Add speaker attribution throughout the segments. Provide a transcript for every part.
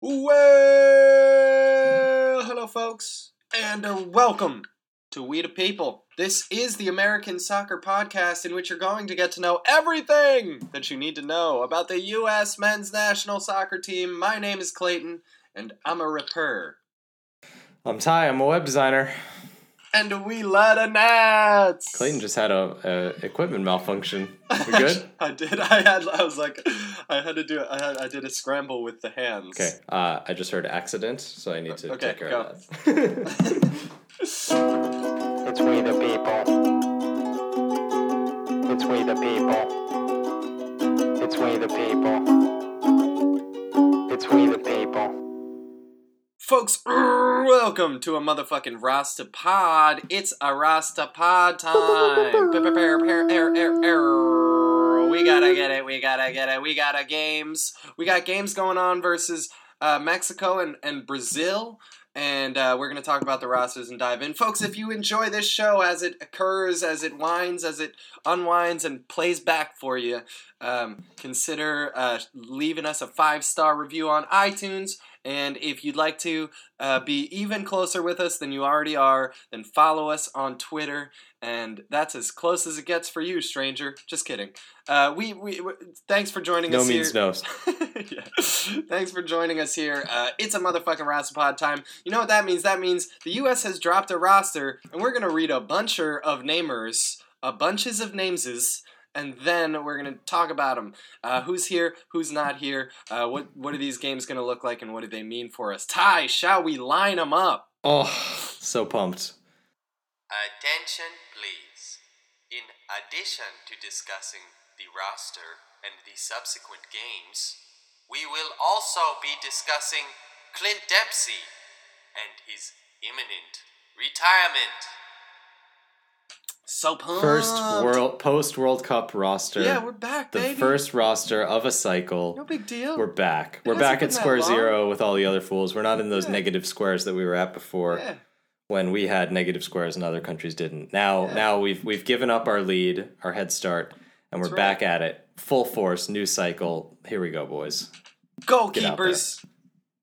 Speaker 1: Well, hello, folks, and uh, welcome to We the People. This is the American Soccer Podcast in which you're going to get to know everything that you need to know about the U.S. men's national soccer team. My name is Clayton, and I'm a ripper.
Speaker 2: I'm Ty. I'm a web designer.
Speaker 1: And we let a gnats.
Speaker 2: Clayton just had a, a equipment malfunction. We good?
Speaker 1: I did. I had. I was like, I had to do it. I had. I did a scramble with the hands.
Speaker 2: okay. Uh, I just heard accident, so I need to
Speaker 1: Okay,
Speaker 2: take care
Speaker 1: go.
Speaker 2: of that.
Speaker 3: It's we the people. It's we the people. It's we the people. It's we the people.
Speaker 1: Folks, welcome to a motherfucking Rasta Pod. It's a Rasta Pod time. We gotta get it. We gotta get it. We gotta games. We got games going on versus uh, Mexico and, and Brazil. And uh, we're going to talk about the rosters and dive in. Folks, if you enjoy this show as it occurs, as it winds, as it unwinds and plays back for you, um, consider uh, leaving us a five star review on iTunes. And if you'd like to uh, be even closer with us than you already are, then follow us on Twitter. And that's as close as it gets for you, stranger. Just kidding. Uh, we, we, we thanks for joining
Speaker 2: No
Speaker 1: us
Speaker 2: means
Speaker 1: here.
Speaker 2: no.
Speaker 1: yeah. Thanks for joining us here. Uh, it's a motherfucking Rastapod time. You know what that means? That means the U.S. has dropped a roster, and we're gonna read a buncher of namers, a bunches of nameses, and then we're gonna talk about them. Uh, who's here? Who's not here? Uh, what What are these games gonna look like, and what do they mean for us? Ty, shall we line them up?
Speaker 2: Oh, so pumped.
Speaker 1: Attention, please. In addition to discussing the roster and the subsequent games, we will also be discussing Clint Dempsey and his imminent retirement. So pumped.
Speaker 2: First world post World Cup roster.
Speaker 1: Yeah, we're back,
Speaker 2: the
Speaker 1: baby.
Speaker 2: first roster of a cycle.
Speaker 1: No big deal.
Speaker 2: We're back. We're back at square zero with all the other fools. We're not in those
Speaker 1: Yeah.
Speaker 2: negative squares that we were at before
Speaker 1: yeah.
Speaker 2: when we had negative squares and other countries didn't. Now
Speaker 1: Yeah.
Speaker 2: now we've we've given up our lead, our head start, and
Speaker 1: That's
Speaker 2: we're
Speaker 1: right.
Speaker 2: back at it. Full force, new cycle. Here we go, boys.
Speaker 1: Goalkeepers.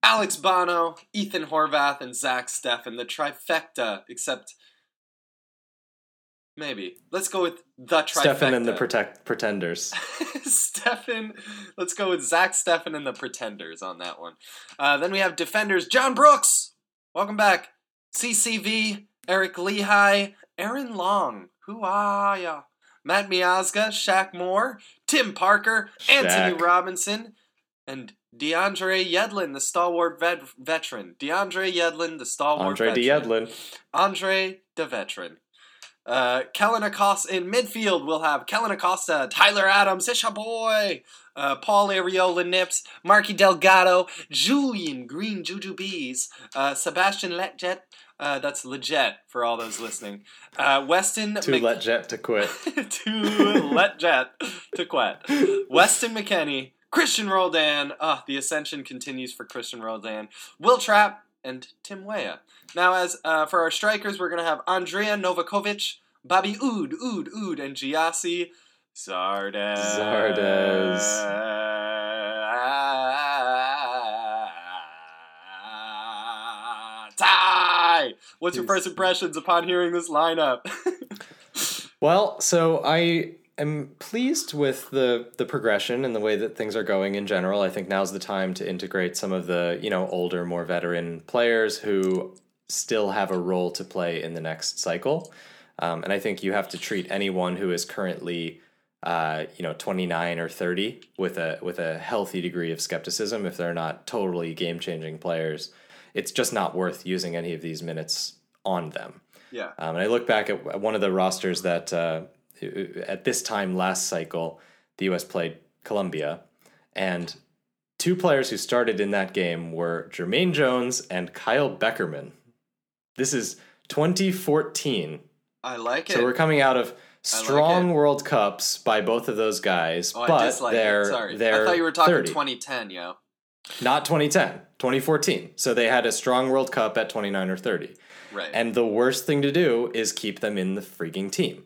Speaker 1: Alex Bono, Ethan Horvath, and Zach Steffen, the trifecta, except maybe. Let's go with the trifecta.
Speaker 2: Stefan and the protect pretenders.
Speaker 1: Stefan. Let's go with Zach Steffen and the Pretenders on that one. Uh, then we have defenders John Brooks. Welcome back. CCV, Eric Lichaj, Aaron Long. Who are ya? Matt Miazga, Shaq Moore, Tim Parker,
Speaker 2: Antonee
Speaker 1: Robinson, and DeAndre Yedlin, the stalwart vet- veteran. DeAndre Yedlin, the stalwart
Speaker 2: Andre
Speaker 1: veteran.
Speaker 2: D. Edlin.
Speaker 1: Andre the veteran. Uh, Kellyn Acosta in midfield. We'll have Kellyn Acosta, Tyler Adams, Isha Boy, uh, Paul Arriola Nips, Marky Delgado, Julian Green Juju Bees, uh, Sebastian Lletget. Uh, that's legit for all those listening. Uh, Weston
Speaker 2: To
Speaker 1: Mc-
Speaker 2: let Jet to quit.
Speaker 1: to let Jet to quit. Weston McKennie, Christian Roldan. Ah, the ascension continues for Christian Roldan. Will Trapp and Tim Weah. Now, as uh, for our strikers, we're gonna have Andrija Novakovich, Bobby Wood, Oud, Oud, and Gyasi Zardes. Ty! What's your first impressions upon hearing this lineup?
Speaker 2: Well, so I am pleased with the the progression and the way that things are going in general. I think now's the time to integrate some of the, you know, older, more veteran players who still have a role to play in the next cycle. Um, and I think you have to treat anyone who is currently uh, you know, 29 or 30 with a with a healthy degree of skepticism if they're not totally game-changing players. It's just not worth using any of these minutes on them.
Speaker 1: yeah.
Speaker 2: Um, and I look back at one of the rosters that uh, Uh, at this time last cycle, the U.S. played Colombia, and two players who started in that game were Jermaine Jones and Kyle Beckerman. This is 2014,
Speaker 1: I like it.
Speaker 2: so we're coming out of strong
Speaker 1: it.
Speaker 2: World Cups by both of those guys,
Speaker 1: oh, I
Speaker 2: but they're
Speaker 1: it. Sorry.
Speaker 2: they're
Speaker 1: I thought you were talking
Speaker 2: 30.
Speaker 1: 2010, yo.
Speaker 2: not 2010, 2014. So they had a strong World Cup at 29 or 30.
Speaker 1: Right.
Speaker 2: And the worst thing to do is keep them in the freaking team.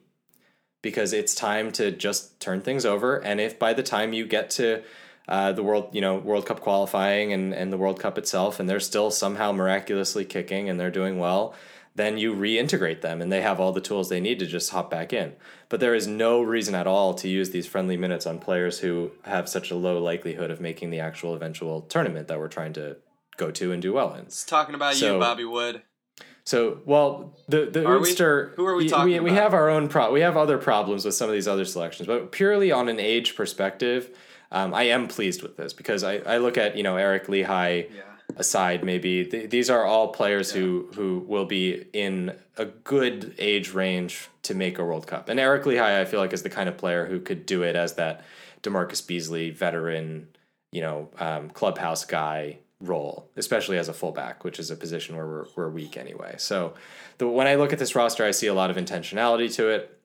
Speaker 2: Because it's time to just turn things over. And if by the time you get to uh, the world, you know, World Cup qualifying and, and the World Cup itself, and they're still somehow miraculously kicking and they're doing well, then you reintegrate them and they have all the tools they need to just hop back in. But there is no reason at all to use these friendly minutes on players who have such a low likelihood of making the actual eventual tournament that we're trying to go to and do well in.
Speaker 1: It's talking about
Speaker 2: So-
Speaker 1: you, Bobby Wood.
Speaker 2: So, well, the the
Speaker 1: Are we? Who are we talking
Speaker 2: we, we have our own pro. We have other problems with some of these other selections, but purely on an age perspective, um, I am pleased with this because I, I look at you know Eric Lichaj
Speaker 1: Yeah.
Speaker 2: aside, maybe th- these are all players who who will be in a good age range to make a World Cup. And Eric Lichaj, I feel like, is the kind of player who could do it as that DaMarcus Beasley veteran, you know, um, clubhouse guy role, especially as a fullback, which is a position where we're, we're weak anyway. So the, when I look at this roster, I see a lot of intentionality to it.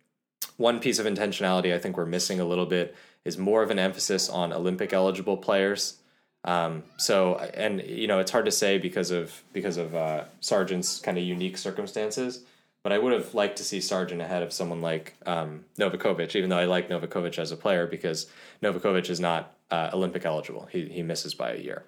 Speaker 2: One piece of intentionality I think we're missing a little bit is more of an emphasis on Olympic eligible players. Um, so and you know it's hard to say because of because of uh, Sargent's kind of unique circumstances. But I would have liked to see Sargent ahead of someone like um, Novakovich, even though I like Novakovich as a player because Novakovich is not uh, Olympic eligible. He he misses by a year.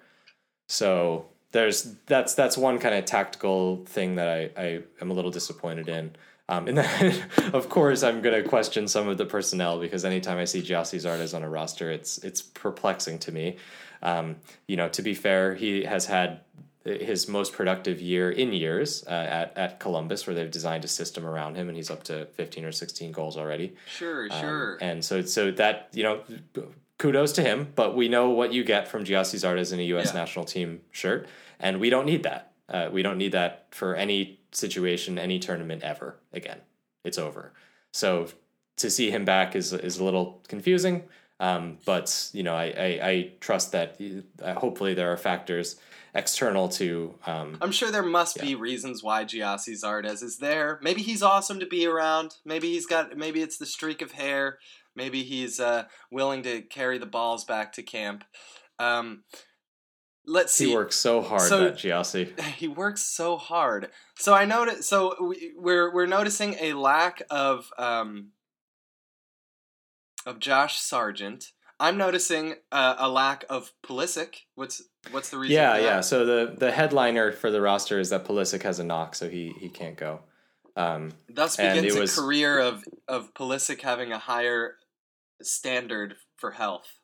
Speaker 2: So there's that's that's one kind of tactical thing that I, I am a little disappointed in. Um, and then, of course, I'm going to question some of the personnel because anytime I see Gyasi Zardes on a roster, it's it's perplexing to me. Um, you know, to be fair, he has had his most productive year in years uh, at at Columbus, where they've designed a system around him, and he's up to 15 or 16 goals already.
Speaker 1: Sure,
Speaker 2: Um,
Speaker 1: sure.
Speaker 2: and so so that you know, kudos to him. But we know what you get from Gyasi Zardes in a U.S.
Speaker 1: Yeah.
Speaker 2: national team shirt, and we don't need that. Uh, we don't need that for any situation, any tournament ever again. It's over. So to see him back is is a little confusing. Um, but you know, I, I, I trust that uh, hopefully there are factors external to um,
Speaker 1: I'm sure there must be reasons why Gyasi Zardes is there. Maybe he's awesome to be around. Maybe he's got. Maybe it's the streak of hair. Maybe he's uh, willing to carry the balls back to camp. Um, let's see.
Speaker 2: he works so hard
Speaker 1: So-
Speaker 2: that Gyasi.
Speaker 1: he works so hard. So I noticed. So we, we're we're noticing a lack of um, of Josh Sargent. I'm noticing uh, a lack of Pulisic. What's what's the reason?
Speaker 2: Yeah, yeah. So the the headliner for the roster is that Pulisic has a knock, so he he can't go. Um,
Speaker 1: Thus begins a
Speaker 2: was-
Speaker 1: career of of Pulisic having a higher standard for health.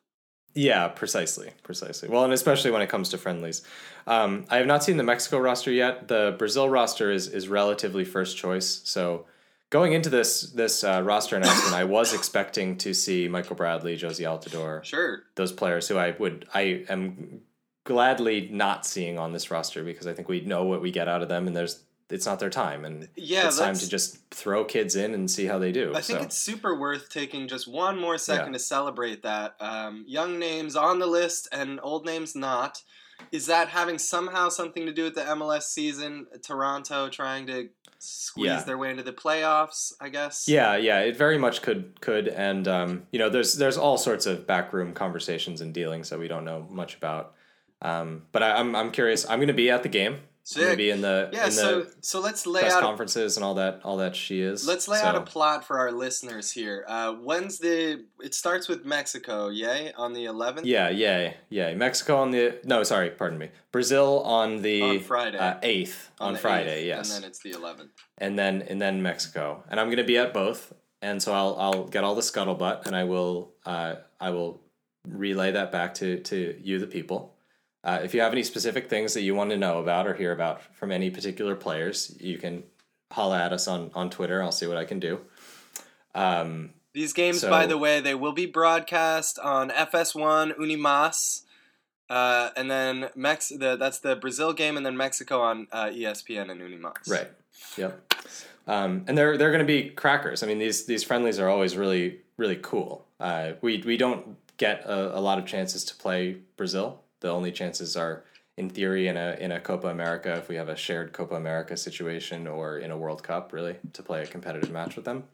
Speaker 2: yeah, precisely, precisely. Well, and especially when it comes to friendlies. Um, I have not seen the Mexico roster yet. The Brazil roster is is relatively first choice. So going into this this uh, roster announcement, I was expecting to see Michael Bradley, Jozy Altidore,
Speaker 1: Sure.
Speaker 2: those players who I would I am gladly not seeing on this roster because I think we know what we get out of them, and there's it's not their time, and
Speaker 1: Yeah,
Speaker 2: it's time to just throw kids in and see how they do.
Speaker 1: I think
Speaker 2: so.
Speaker 1: it's super worth taking just one more second
Speaker 2: Yeah.
Speaker 1: to celebrate that. Um, young names on the list and old names not. Is that having somehow something to do with the MLS season? Toronto trying to squeeze
Speaker 2: Yeah.
Speaker 1: their way into the playoffs, I guess.
Speaker 2: Yeah, yeah, it very much could could, and um, you know, there's there's all sorts of backroom conversations and dealings that we don't know much about. Um, but I, I'm I'm curious. I'm going to be at the game.
Speaker 1: Sick.
Speaker 2: be in the
Speaker 1: Yeah,
Speaker 2: in
Speaker 1: so
Speaker 2: the
Speaker 1: so let's lay
Speaker 2: press
Speaker 1: out
Speaker 2: conferences and all that all that she is.
Speaker 1: Let's lay out a plot for our listeners here. Uh, when's the? It starts with Mexico, yay, on the 11th.
Speaker 2: Yeah, yay, yay. Mexico on the no, sorry, pardon me. Brazil on the
Speaker 1: On Friday.
Speaker 2: uh, eighth on,
Speaker 1: the
Speaker 2: Friday.
Speaker 1: 8th,
Speaker 2: yes,
Speaker 1: and then it's the 11th.
Speaker 2: and then and then Mexico, and I'm going to be at both, and so I'll I'll get all the scuttlebutt, and I will uh, I will relay that back to to you, the people. Uh, if you have any specific things that you want to know about or hear about from any particular players, you can holla at us on on Twitter. I'll see what I can do. Um,
Speaker 1: These games,
Speaker 2: So-
Speaker 1: by the way, they will be broadcast on FS1 Unimas, uh, and then Mex. The, that's the Brazil game, and then Mexico on uh, ESPN and Unimas.
Speaker 2: Right. Yep. Um, and they're they're going to be crackers. I mean, these these friendlies are always really really cool. Uh, we we don't get a, a lot of chances to play Brazil. The only chances are in theory in a in a Copa America if we have a shared Copa America situation or in a World Cup really to play a competitive match with them.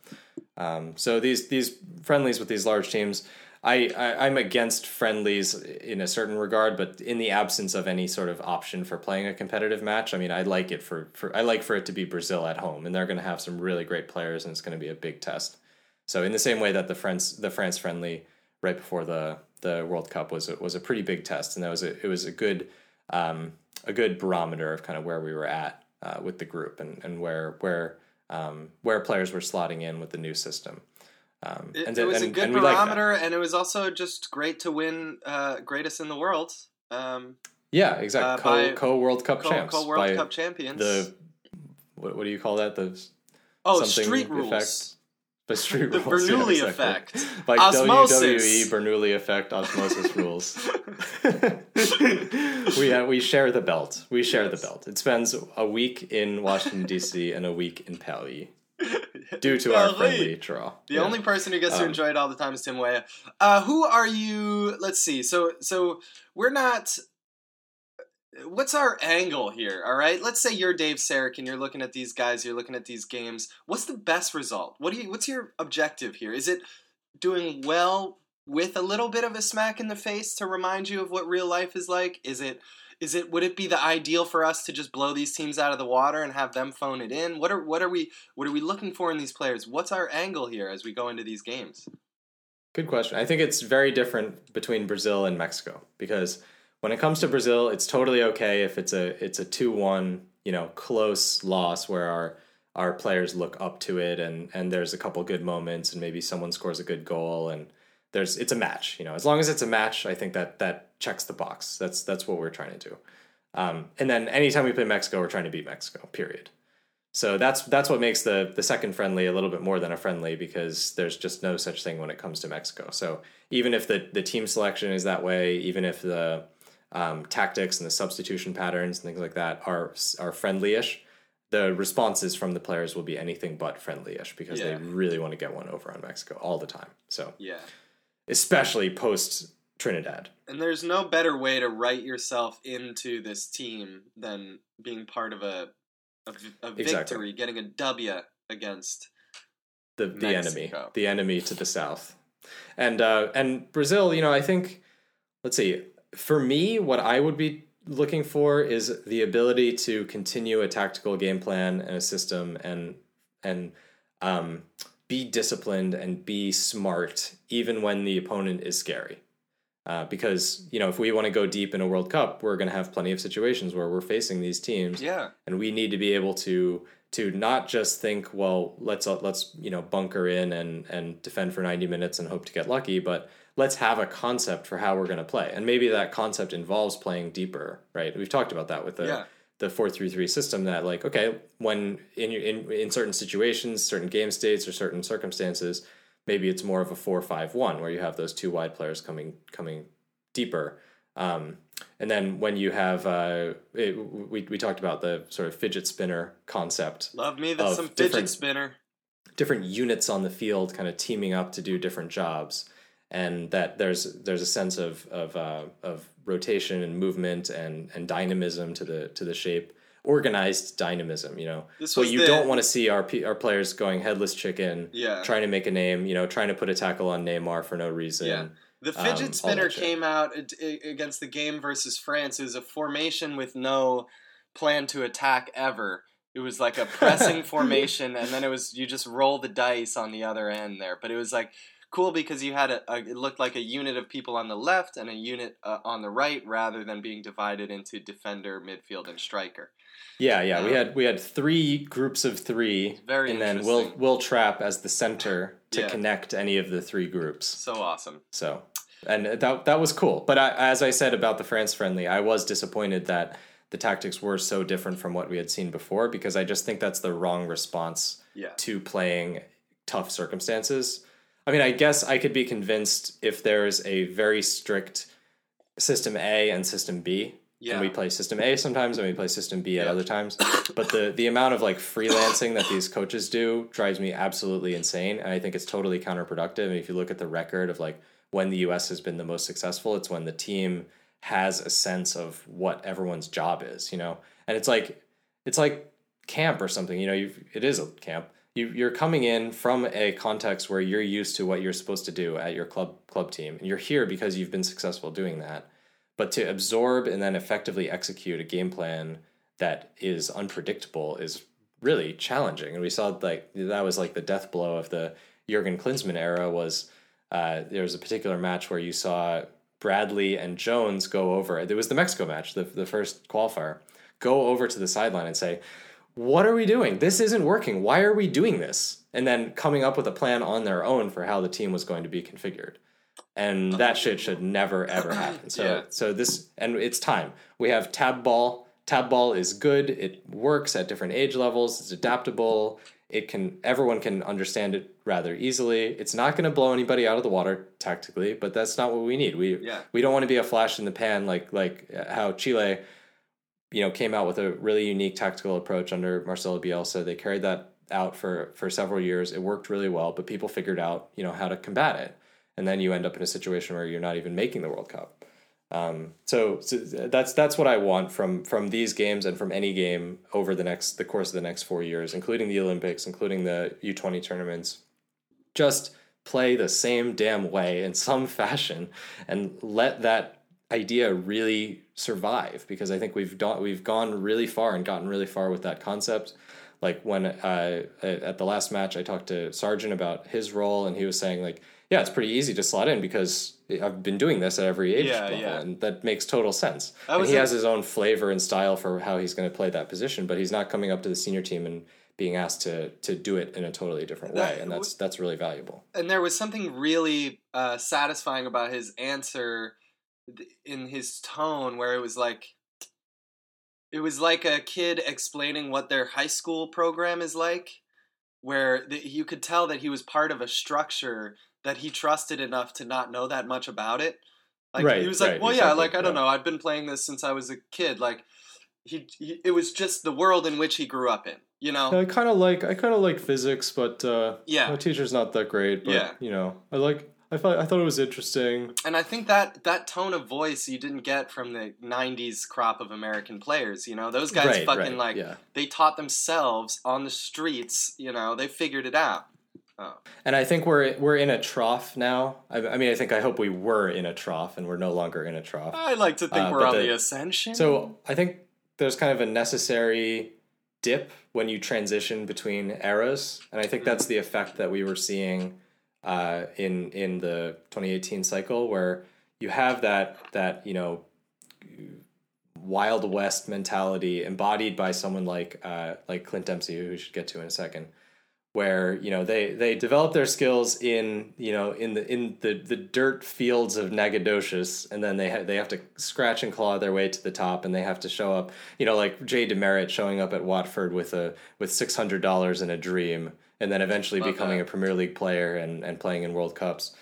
Speaker 2: Um, so these these friendlies with these large teams, I, I I'm against friendlies in a certain regard, but in the absence of any sort of option for playing a competitive match, I mean, I like it for, for I like for it to be Brazil at home, and they're going to have some really great players, and it's going to be a big test. So in the same way that the France the France friendly right before the the World Cup was a, was a pretty big test, and that was a it was a good um, a good barometer of kind of where we were at uh, with the group and and where where um, where players were slotting in with the new system. Um,
Speaker 1: It,
Speaker 2: and
Speaker 1: it was a good
Speaker 2: and
Speaker 1: barometer, and it was also just great to win uh, greatest in the world. Um,
Speaker 2: Yeah, exactly.
Speaker 1: uh,
Speaker 2: co World Cup
Speaker 1: co,
Speaker 2: champs.
Speaker 1: co World Cup champions.
Speaker 2: The what, what do you call that? The
Speaker 1: oh, street
Speaker 2: effect?
Speaker 1: rules.
Speaker 2: The street
Speaker 1: The
Speaker 2: rules. yeah,
Speaker 1: Bernoulli effect.
Speaker 2: By
Speaker 1: Osmosis.
Speaker 2: WWE Bernoulli effect osmosis rules. we have, we share the belt. We share
Speaker 1: Yes.
Speaker 2: the belt. It spends a week in Washington D.C. and a week in Paris due to our friendly draw.
Speaker 1: The
Speaker 2: Yeah.
Speaker 1: only person who gets to
Speaker 2: Um,
Speaker 1: enjoy it all the time is Tim Weah. Uh, who are you? Let's see. So, so we're not. What's our angle here? All right. Let's say you're Dave Sarek and you're looking at these guys. You're looking at these games. What's the best result? What do you? What's your objective here? Is it doing well with a little bit of a smack in the face to remind you of what real life is like? Is it? Is it? Would it be the ideal for us to just blow these teams out of the water and have them phone it in? What are? What are we? What are we looking for in these players? What's our angle here as we go into these games?
Speaker 2: Good question. I think it's very different between Brazil and Mexico because when it comes to Brazil, it's totally okay if it's a it's a two one you know close loss where our our players look up to it and and there's a couple good moments and maybe someone scores a good goal and there's it's a match you know as long as it's a match I think that that checks the box. That's that's what we're trying to do. Um, and then anytime we play Mexico we're trying to beat Mexico period. So that's that's what makes the the second friendly a little bit more than a friendly because there's just no such thing when it comes to Mexico. So even if the the team selection is that way, even if the um, tactics and the substitution patterns and things like that are are friendly-ish, the responses from the players will be anything but friendly-ish because
Speaker 1: Yeah.
Speaker 2: they really want to get one over on Mexico all the time. So
Speaker 1: Yeah.
Speaker 2: especially post Trinidad.
Speaker 1: And there's no better way to write yourself into this team than being part of a
Speaker 2: Exactly.
Speaker 1: victory, getting a W against.
Speaker 2: the the enemy, the enemy to the south, and uh, and Brazil. You know, I think. Let's see. For me, what I would be looking for is the ability to continue a tactical game plan and a system, and and um, be disciplined and be smart, even when the opponent is scary. Uh, because you know, if we want to go deep in a World Cup, we're going to have plenty of situations where we're facing these teams,
Speaker 1: Yeah.
Speaker 2: and we need to be able to to not just think well let's uh, let's you know bunker in and and defend for 90 minutes and hope to get lucky but let's have a concept for how we're going to play and maybe that concept involves playing deeper right we've talked about that with the
Speaker 1: Yeah.
Speaker 2: the 433 system that like okay when in in in certain situations certain game states or certain circumstances maybe it's more of a 451 where you have those two wide players coming coming deeper um, and then when you have uh, it, we we talked about the sort of fidget spinner concept,
Speaker 1: Love me that's some fidget spinner.
Speaker 2: different units on the field kind of teaming up to do different jobs, and that there's there's a sense of of uh, of rotation and movement and and dynamism to the to the shape, organized dynamism. You know,
Speaker 1: This
Speaker 2: what you
Speaker 1: the-
Speaker 2: don't want to see our our players going headless chicken,
Speaker 1: Yeah.
Speaker 2: trying to make a name. You know, trying to put a tackle on Neymar for no reason.
Speaker 1: Yeah. The
Speaker 2: um,
Speaker 1: fidget
Speaker 2: all
Speaker 1: spinner came out ag- ag- against the game versus France. It was a formation with no plan to attack ever. It was like a pressing formation, and then it was you just roll the dice on the other end there. But it was like cool because you had a, a it looked like a unit of people on the left and a unit uh, on the right, rather than being divided into defender, midfield, and striker.
Speaker 2: Yeah, yeah. we
Speaker 1: Um,
Speaker 2: had we had three groups of three,
Speaker 1: Very
Speaker 2: and then Will Will Trap as the center to
Speaker 1: Yeah.
Speaker 2: connect any of the three groups.
Speaker 1: So awesome.
Speaker 2: So, and that that was cool. But I, as I said about the France friendly, I was disappointed that the tactics were so different from what we had seen before because I just think that's the wrong response
Speaker 1: Yeah.
Speaker 2: to playing tough circumstances. I mean, I guess I could be convinced if there's a very strict system A and system B.
Speaker 1: Yeah.
Speaker 2: And we play system A sometimes and we play system B at
Speaker 1: Yeah.
Speaker 2: other times. But the the amount of like freelancing that these coaches do drives me absolutely insane. And I think it's totally counterproductive. And if you look at the record of like when the US has been the most successful, it's when the team has a sense of what everyone's job is, you know? And it's like it's like camp or something, you know, you it is a camp. You you're coming in from a context where you're used to what you're supposed to do at your club club team. And you're here because you've been successful doing that. But to absorb and then effectively execute a game plan that is unpredictable is really challenging. And we saw like that was like the death blow of the Jurgen Klinsmann era was uh, there was a particular match where you saw Bradley and Jones go over. It was the Mexico match, the the first qualifier. Go over to the sideline and say, "What are we doing? This isn't working. Why are we doing this?" And then coming up with a plan on their own for how the team was going to be configured. And uh-huh. that shit should never ever happen. So
Speaker 1: Yeah.
Speaker 2: so this and it's time. We have tab ball. Tab ball is good. It works at different age levels. It's adaptable. It can everyone can understand it rather easily. It's not going to blow anybody out of the water tactically, but that's not what we need. We
Speaker 1: Yeah.
Speaker 2: we don't want to be a flash in the pan like like uh, how Chile you know came out with a really unique tactical approach under Marcelo Bielsa. They carried that out for for several years. It worked really well, but people figured out you know how to combat it, and then you end up in a situation where you're not even making the World Cup. Um, so, so that's that's what I want from from these games and from any game over the next the course of the next four years, including the Olympics, including the U twenty tournaments. Just play the same damn way in some fashion, and let that idea really survive because I think we've done we've gone really far and gotten really far with that concept. Like when uh, at the last match, I talked to Sargent about his role, and he was saying like, yeah, it's pretty easy to slot in because I've been doing this at every age
Speaker 1: Yeah,
Speaker 2: level,
Speaker 1: yeah.
Speaker 2: and that makes total sense. And he has his own flavor and style for how he's going to play that position, but he's not coming up to the senior team and being asked to to do it in a totally different way, and that's that's really valuable.
Speaker 1: and there was something really uh, satisfying about his answer in his tone where it was like it was like a kid explaining what their high school program is like where th- you could tell that he was part of a structure that he trusted enough to not know that much about it like
Speaker 2: Right,
Speaker 1: he was like
Speaker 2: right,
Speaker 1: well yeah like i don't
Speaker 2: yeah.
Speaker 1: know i've been playing this since i was a kid like he, he it was just the world in which he grew up in you know
Speaker 2: I kind of like I kind of like physics, but uh,
Speaker 1: Yeah.
Speaker 2: my teacher's not that great. But
Speaker 1: Yeah.
Speaker 2: you know, I like I thought I thought it was interesting.
Speaker 1: And I think that that tone of voice you didn't get from the '90s crop of American players. You know, those guys
Speaker 2: Right,
Speaker 1: fucking
Speaker 2: right,
Speaker 1: like
Speaker 2: yeah.
Speaker 1: they taught themselves on the streets. You know, they figured it out. Oh.
Speaker 2: And I think we're we're in a trough now. I, I mean, I think I hope we were in a trough, and we're no longer in a trough.
Speaker 1: I like to think
Speaker 2: Uh,
Speaker 1: we're on the,
Speaker 2: the-
Speaker 1: ascension.
Speaker 2: So I think there's kind of a necessary dip when you transition between eras, and I think that's the effect that we were seeing uh, in in the 2018 cycle, where you have that that you know wild west mentality embodied by someone like uh, like Clint Dempsey, who we should get to in a second, where you know they they develop their skills in you know in the in the, the dirt fields of Nacogdoches, and then they ha- they have to scratch and claw their way to the top, and they have to show up. You know, like Jay DeMerit showing up at Watford with a with six hundred dollars in a dream, and then eventually
Speaker 1: Love
Speaker 2: becoming
Speaker 1: that.
Speaker 2: a Premier League player and and playing in World Cups.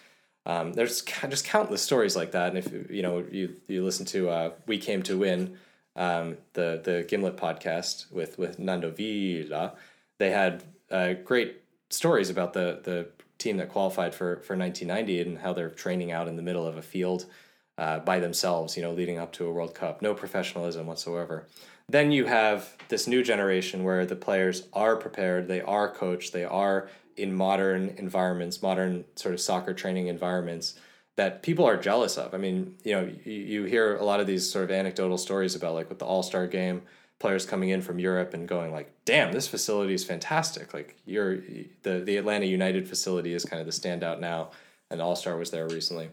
Speaker 2: Um, there's just countless stories like that, and if you know you you listen to uh, "We Came to Win," um, the the Gimlet podcast with with Nando Vila, they had uh, great stories about the the team that qualified for for 1990 and how they're training out in the middle of a field uh, by themselves, you know, leading up to a World Cup, no professionalism whatsoever. Then you have this new generation where the players are prepared, they are coached, they are in modern environments, modern sort of soccer training environments that people are jealous of. I mean, you know, you, hear a lot of these sort of anecdotal stories about like with the All Star game, players coming in from Europe and going like, "Damn, this facility is fantastic!" Like, you're the the Atlanta United facility is kind of the standout now, and All Star was there recently.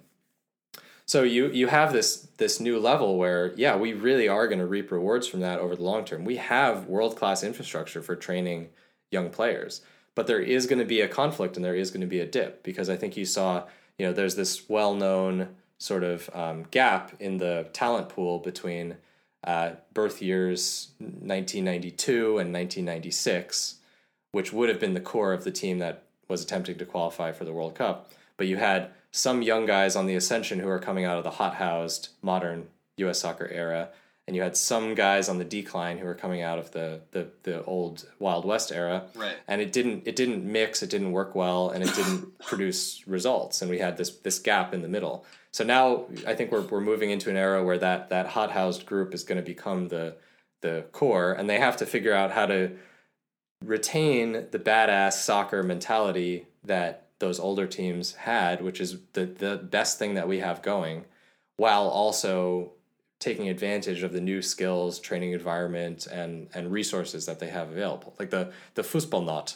Speaker 2: So you you have this this new level where yeah, we really are going to reap rewards from that over the long term. We have world class infrastructure for training young players, but there is going to be a conflict and there is going to be a dip because I think you saw you know there's this well known sort of um, gap in the talent pool between uh, birth years 1992 and 1996, which would have been the core of the team that was attempting to qualify for the World Cup. But you had some young guys on the ascension who are coming out of the hot-housed modern U.S. soccer era, and you had some guys on the decline who were coming out of the the, the old Wild West era.
Speaker 1: Right.
Speaker 2: And it didn't it didn't mix, it didn't work well, and it didn't produce results. And we had this this gap in the middle. So now I think we're we're moving into an era where that that hot-housed group is going to become the the core, and they have to figure out how to retain the badass soccer mentality that those older teams had, which is the the best thing that we have going, while also taking advantage of the new skills, training environment, and and resources that they have available, like the the Footbonaut.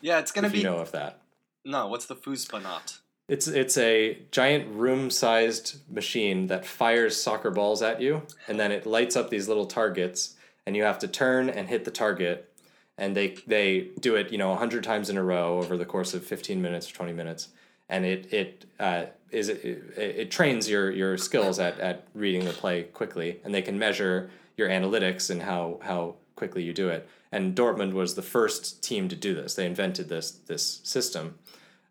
Speaker 1: Yeah, it's gonna be
Speaker 2: you know of that,
Speaker 1: no. What's the Footbonaut?
Speaker 2: It's it's a giant room-sized machine that fires soccer balls at you, and then it lights up these little targets, and you have to turn and hit the target, and they they do it you know hundred times in a row over the course of fifteen minutes or twenty minutes, and it it uh, is it, it, it trains your your skills at at reading the play quickly, and they can measure your analytics and how how quickly you do it. And Dortmund was the first team to do this. They invented this this system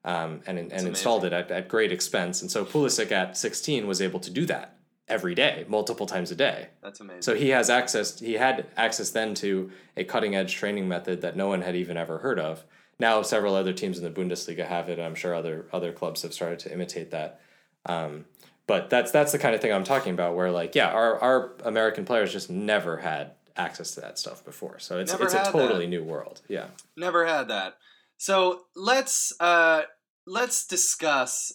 Speaker 2: um, and and installed it at, at great expense. And so Pulisic at 16 was able to do that every day, multiple times a day.
Speaker 1: That's amazing.
Speaker 2: So he has access. He had access then to a cutting edge training method that no one had even ever heard of. Now several other teams in the Bundesliga have it. I'm sure other other clubs have started to imitate that. Um, but that's that's the kind of thing I'm talking about. Where like, yeah, our our American players just never had access to that stuff before. So it's
Speaker 1: Never
Speaker 2: it's a totally
Speaker 1: that.
Speaker 2: new world. Yeah.
Speaker 1: Never had that. So let's uh let's discuss.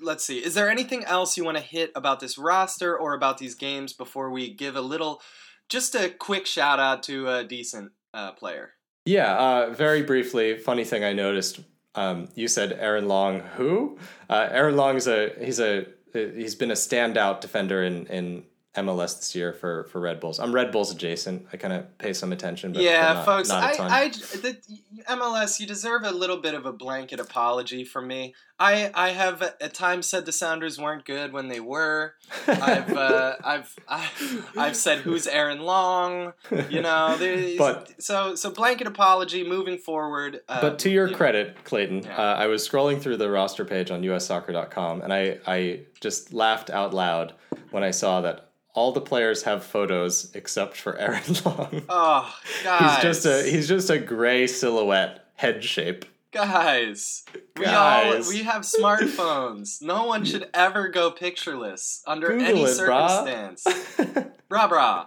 Speaker 1: Let's see. Is there anything else you want to hit about this roster or about these games before we give a little, just a quick shout out to a decent uh, player?
Speaker 2: Yeah, uh, very briefly, funny thing I noticed. Um, you said Aaron Long. Who? Uh, Aaron Long is a he's a he's been a standout defender in in MLS this year for for Red Bulls. I'm Red Bulls adjacent. I kind of pay some attention. But,
Speaker 1: yeah,
Speaker 2: but not,
Speaker 1: folks,
Speaker 2: not
Speaker 1: I. I, the, MLS, you deserve a little bit of a blanket apology from me. I, I have at times said the Sounders weren't good when they were. I've, uh, I've, I've, I've said who's Aaron Long. You know,
Speaker 2: But-
Speaker 1: so, so blanket apology moving forward. Uh,
Speaker 2: But to your
Speaker 1: you know,
Speaker 2: credit, Clayton,
Speaker 1: Yeah.
Speaker 2: uh, I was scrolling through the roster page on ussoccer.com and I, I just laughed out loud when I saw that all the players have photos except for Aaron Long.
Speaker 1: Oh, guys,
Speaker 2: he's just a he's just a gray silhouette head shape.
Speaker 1: guys. We all
Speaker 2: Guys.
Speaker 1: we have smartphones. No one should ever go pictureless under
Speaker 2: Google
Speaker 1: any
Speaker 2: it,
Speaker 1: circumstance. Rah brah.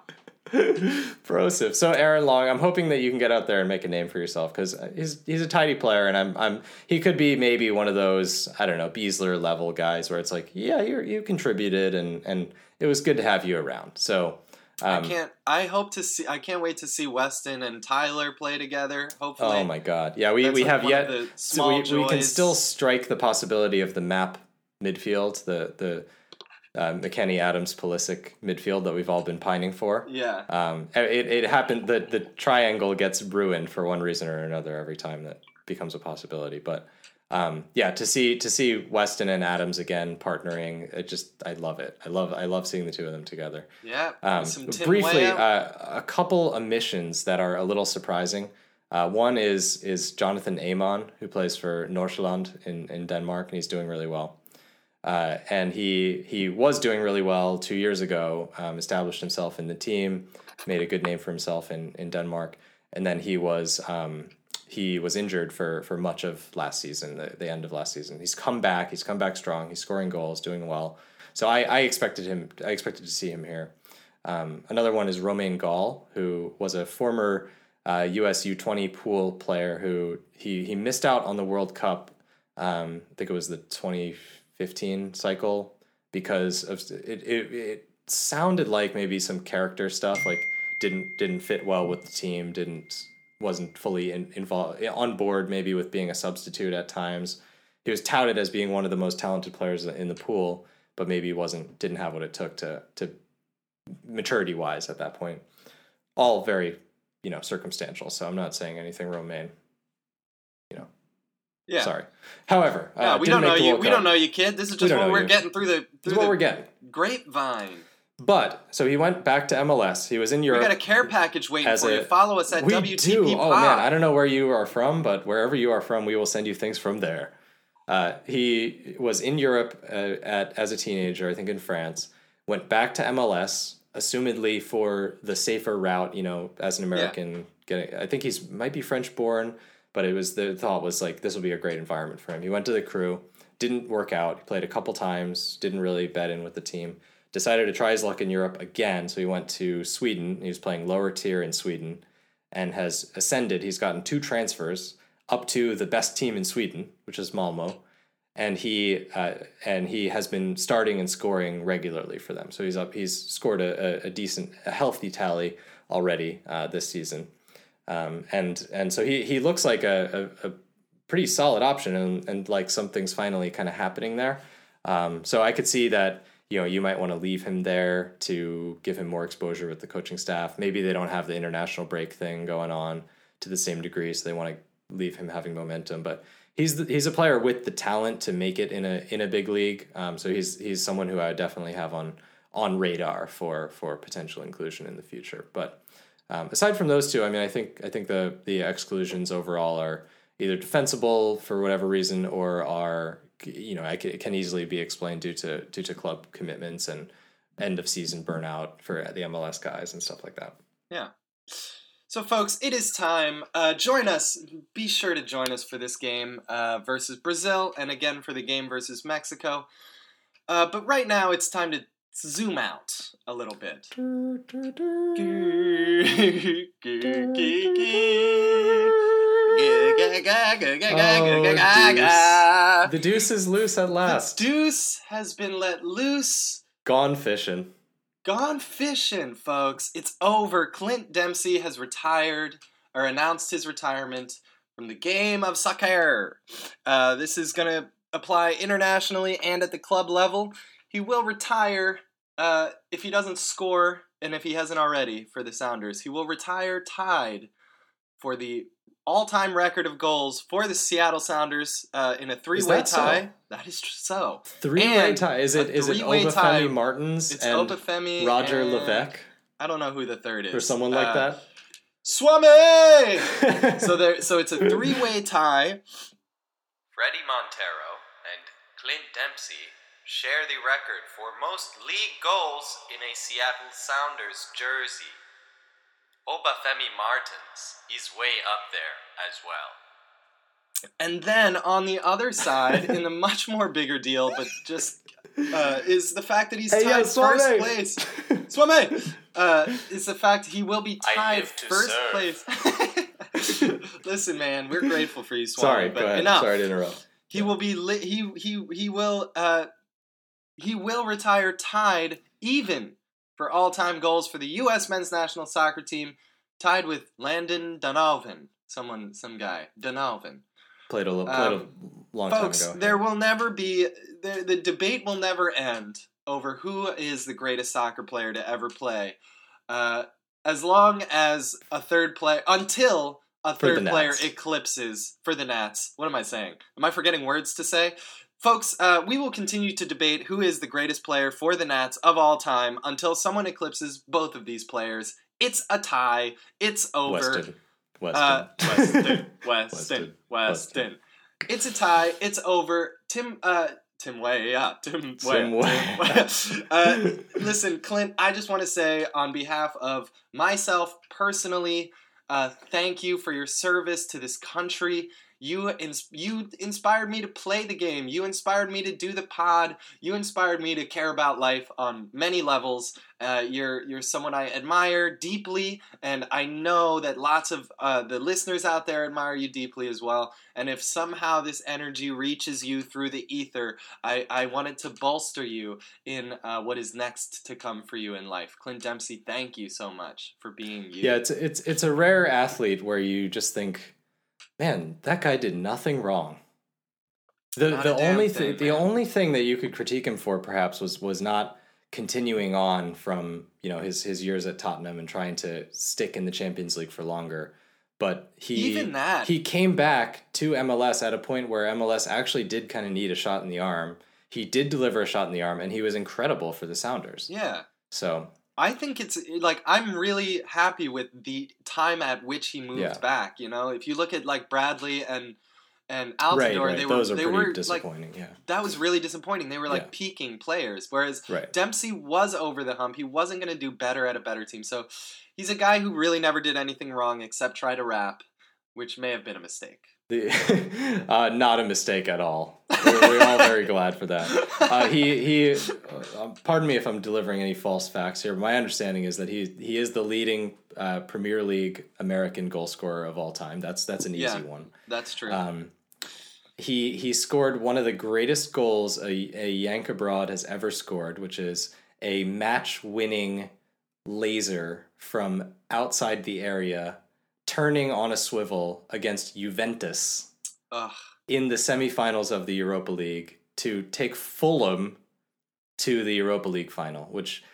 Speaker 2: Brosif. So Aaron Long, I'm hoping that you can get out there and make a name for yourself because he's he's a tidy player, and I'm I'm he could be maybe one of those I don't know Beasler level guys where it's like yeah you you contributed and and it was good to have you around. So um,
Speaker 1: I can't. I hope to see. I can't wait to see Weston and Tyler play together. Hopefully.
Speaker 2: oh my god, yeah we we
Speaker 1: like
Speaker 2: have yet so we, we can still strike the possibility of the map midfield the the uh, McKennie Adams Pulisic midfield that we've all been pining for.
Speaker 1: Yeah.
Speaker 2: Um, it, it happened that the triangle gets ruined for one reason or another every time that becomes a possibility. But um, yeah, to see to see Weston and Adams again partnering, it just I love it. I love I love seeing the two of them together.
Speaker 1: Yeah.
Speaker 2: Um, briefly, uh, a couple omissions that are a little surprising. Uh, one is is Jonathan Amon, who plays for Nordsjælland in, in Denmark, and he's doing really well. Uh, and he he was doing really well two years ago. Um, established himself in the team, made a good name for himself in, in Denmark, and then he was um, he was injured for for much of last season, the, the end of last season. He's come back. He's come back strong. He's scoring goals, doing well. So I, I expected him. I expected to see him here. Um, another one is Romain Gall, who was a former uh, US U20 pool player who he, he missed out on the World Cup. Um, I think it was the 2015 cycle because of it, it. It sounded like maybe some character stuff, like didn't didn't fit well with the team, didn't wasn't fully in, involved on board, maybe with being a substitute at times. He was touted as being one of the most talented players in the pool, but maybe wasn't didn't have what it took to to maturity wise at that point. All very, you know, circumstantial. So I'm not saying anything Romain. You know,
Speaker 1: yeah.
Speaker 2: sorry. However,
Speaker 1: Yeah,
Speaker 2: uh,
Speaker 1: we don't know you. We
Speaker 2: Cup.
Speaker 1: don't know you, kid. This is just what we're
Speaker 2: you.
Speaker 1: getting through the through
Speaker 2: what
Speaker 1: the
Speaker 2: we're getting.
Speaker 1: grapevine.
Speaker 2: But so he went back to MLS. He was in Europe.
Speaker 1: We got a care package waiting for
Speaker 2: a-
Speaker 1: you. Follow us at
Speaker 2: we
Speaker 1: WTP
Speaker 2: do. Oh man, I don't know where you are from, but wherever you are from, we will send you things from there. Uh, he was in Europe uh, at as a teenager, I think in France. Went back to MLS, assumedly for the safer route. You know, as an American, getting. I think he's might be French born, but it was the thought was like this will be a great environment for him. He went to the crew, didn't work out. He played a couple times, didn't really bed in with the team. Decided to try his luck in Europe again, so he went to Sweden. He was playing lower tier in Sweden and has ascended. He's gotten two transfers up to the best team in Sweden, which is Malmo, and he uh, and he has been starting and scoring regularly for them. So he's up. He's scored a, a, decent, a healthy tally already uh, this season, um, and and so he he looks like a, a, a pretty solid option, and, and like something's finally kind of happening there. Um, so I could see that you know you might want to leave him there to give him more exposure with the coaching staff. Maybe they don't have the international break thing going on to the same degree, so they want to leave him having momentum. But he's the, he's a player with the talent to make it in a in a big league. Um, so he's he's someone who I would definitely have on on radar for for potential inclusion in the future. But um, aside from those two, I mean, I think I think the the exclusions overall are either defensible for whatever reason or are you know I can, it can easily be explained due to due to club commitments and end of season burnout for the MLS guys and stuff like that.
Speaker 1: Yeah. So, folks, it is time. Uh, join us. Be sure to join us for this game uh, versus Brazil, and again for the game versus Mexico. Uh, but right now, it's time to zoom out a little bit.
Speaker 2: Oh, The deuce is loose at last.
Speaker 1: The deuce has been let loose.
Speaker 2: Gone fishing.
Speaker 1: Gone fishing, folks. It's over. Clint Dempsey has retired or announced his retirement from the game of soccer. Uh, this is going to apply internationally and at the club level. He will retire uh, if he doesn't score, and if he hasn't already for the Sounders. He will retire tied for the all-time record of goals for the Seattle Sounders uh, in a three-way
Speaker 2: that so?
Speaker 1: tie. That is tr- so.
Speaker 2: Three way
Speaker 1: And
Speaker 2: tie. Is it? Is it
Speaker 1: three-way tie.
Speaker 2: Obafemi Martins
Speaker 1: It's
Speaker 2: and
Speaker 1: Obafemi
Speaker 2: Roger
Speaker 1: and-
Speaker 2: Levesque
Speaker 1: I don't know who the third is.
Speaker 2: or someone like
Speaker 1: Uh,
Speaker 2: that?
Speaker 1: Swami! so there, so it's a three-way tie. Fredy Montero and Clint Dempsey share the record for most league goals in a Seattle Sounders jersey. Obafemi Martins is way up there as well. And then on the other side, in a much more bigger deal, but just uh, is the fact that he's
Speaker 2: Hey, yo,
Speaker 1: tied first place. Swami! Uh, is the fact he will be tied first
Speaker 4: serve.
Speaker 1: place. Listen, man, we're grateful for you, Swami.
Speaker 2: Sorry,
Speaker 1: but
Speaker 2: go ahead.
Speaker 1: enough.
Speaker 2: Sorry to interrupt.
Speaker 1: He will be li- he he he will uh he will retire tied even for all-time goals for the U.S. men's national soccer team, tied with Landon Donovan. Someone, some guy, Donovan.
Speaker 2: Played a, li- played
Speaker 1: Um,
Speaker 2: a long
Speaker 1: Folks,
Speaker 2: time ago.
Speaker 1: there will never be the the debate will never end over who is the greatest soccer player to ever play. Uh, as long as a third player until a third player eclipses for the Nats. What am I saying? Am I forgetting words to say? Folks, uh, we will continue to debate who is the greatest player for the Nats of all time until someone eclipses both of these players. It's a tie. It's over.
Speaker 2: Weston. Weston.
Speaker 1: Uh, Weston, Weston,
Speaker 2: Weston,
Speaker 1: Weston. It's a tie. It's over. Tim, uh, Tim Weah, yeah, Tim Weah.
Speaker 2: Tim Weah.
Speaker 1: uh, listen, Clint, I just want to say on behalf of myself personally, uh, thank you for your service to this country. You ins- you inspired me to play the game. You inspired me to do the pod. You inspired me to care about life on many levels. Uh, you're you're someone I admire deeply, and I know that lots of uh, the listeners out there admire you deeply as well. And if somehow this energy reaches you through the ether, I, I wanted to bolster you in uh, what is next to come for you in life. Clint Dempsey, thank you so much for being you.
Speaker 2: yeah, it's it's it's a rare athlete where you just think, man, that guy did nothing wrong. The
Speaker 1: Not
Speaker 2: the only
Speaker 1: thing,
Speaker 2: thing the only thing that you could critique him for perhaps was was not continuing on from you know his his years at Tottenham and trying to stick in the Champions League for longer. But he
Speaker 1: Even that.
Speaker 2: he came back to MLS at a point where MLS actually did kind of need a shot in the arm. He did deliver a shot in the arm, and he was incredible for the Sounders.
Speaker 1: Yeah.
Speaker 2: So
Speaker 1: I think it's eh, like I'm really happy with the time at which he moved
Speaker 2: Yeah.
Speaker 1: back. You know, if you look at like Bradley and and
Speaker 2: right,
Speaker 1: Altidore,
Speaker 2: right.
Speaker 1: they were
Speaker 2: those are
Speaker 1: they were like
Speaker 2: disappointing. yeah,
Speaker 1: that was really disappointing. They were like
Speaker 2: Yeah.
Speaker 1: peaking players, whereas
Speaker 2: right.
Speaker 1: Dempsey was over the hump. He wasn't going to do better at a better team. So he's a guy who really never did anything wrong except try to rap, which may have been a mistake.
Speaker 2: The, uh, not a mistake at all. We're, we're all very glad for that. Uh, he he. Uh, pardon me if I'm delivering any false facts here. My understanding is that he he is the leading uh, Premier League American goal scorer of all time. That's that's an easy
Speaker 1: Yeah.
Speaker 2: one.
Speaker 1: That's true.
Speaker 2: Um, he he scored one of the greatest goals a, a Yank abroad has ever scored, which is a match-winning laser from outside the area, turning on a swivel against Juventus
Speaker 1: Ugh.
Speaker 2: in the semifinals of the Europa League to take Fulham to the Europa League final, which,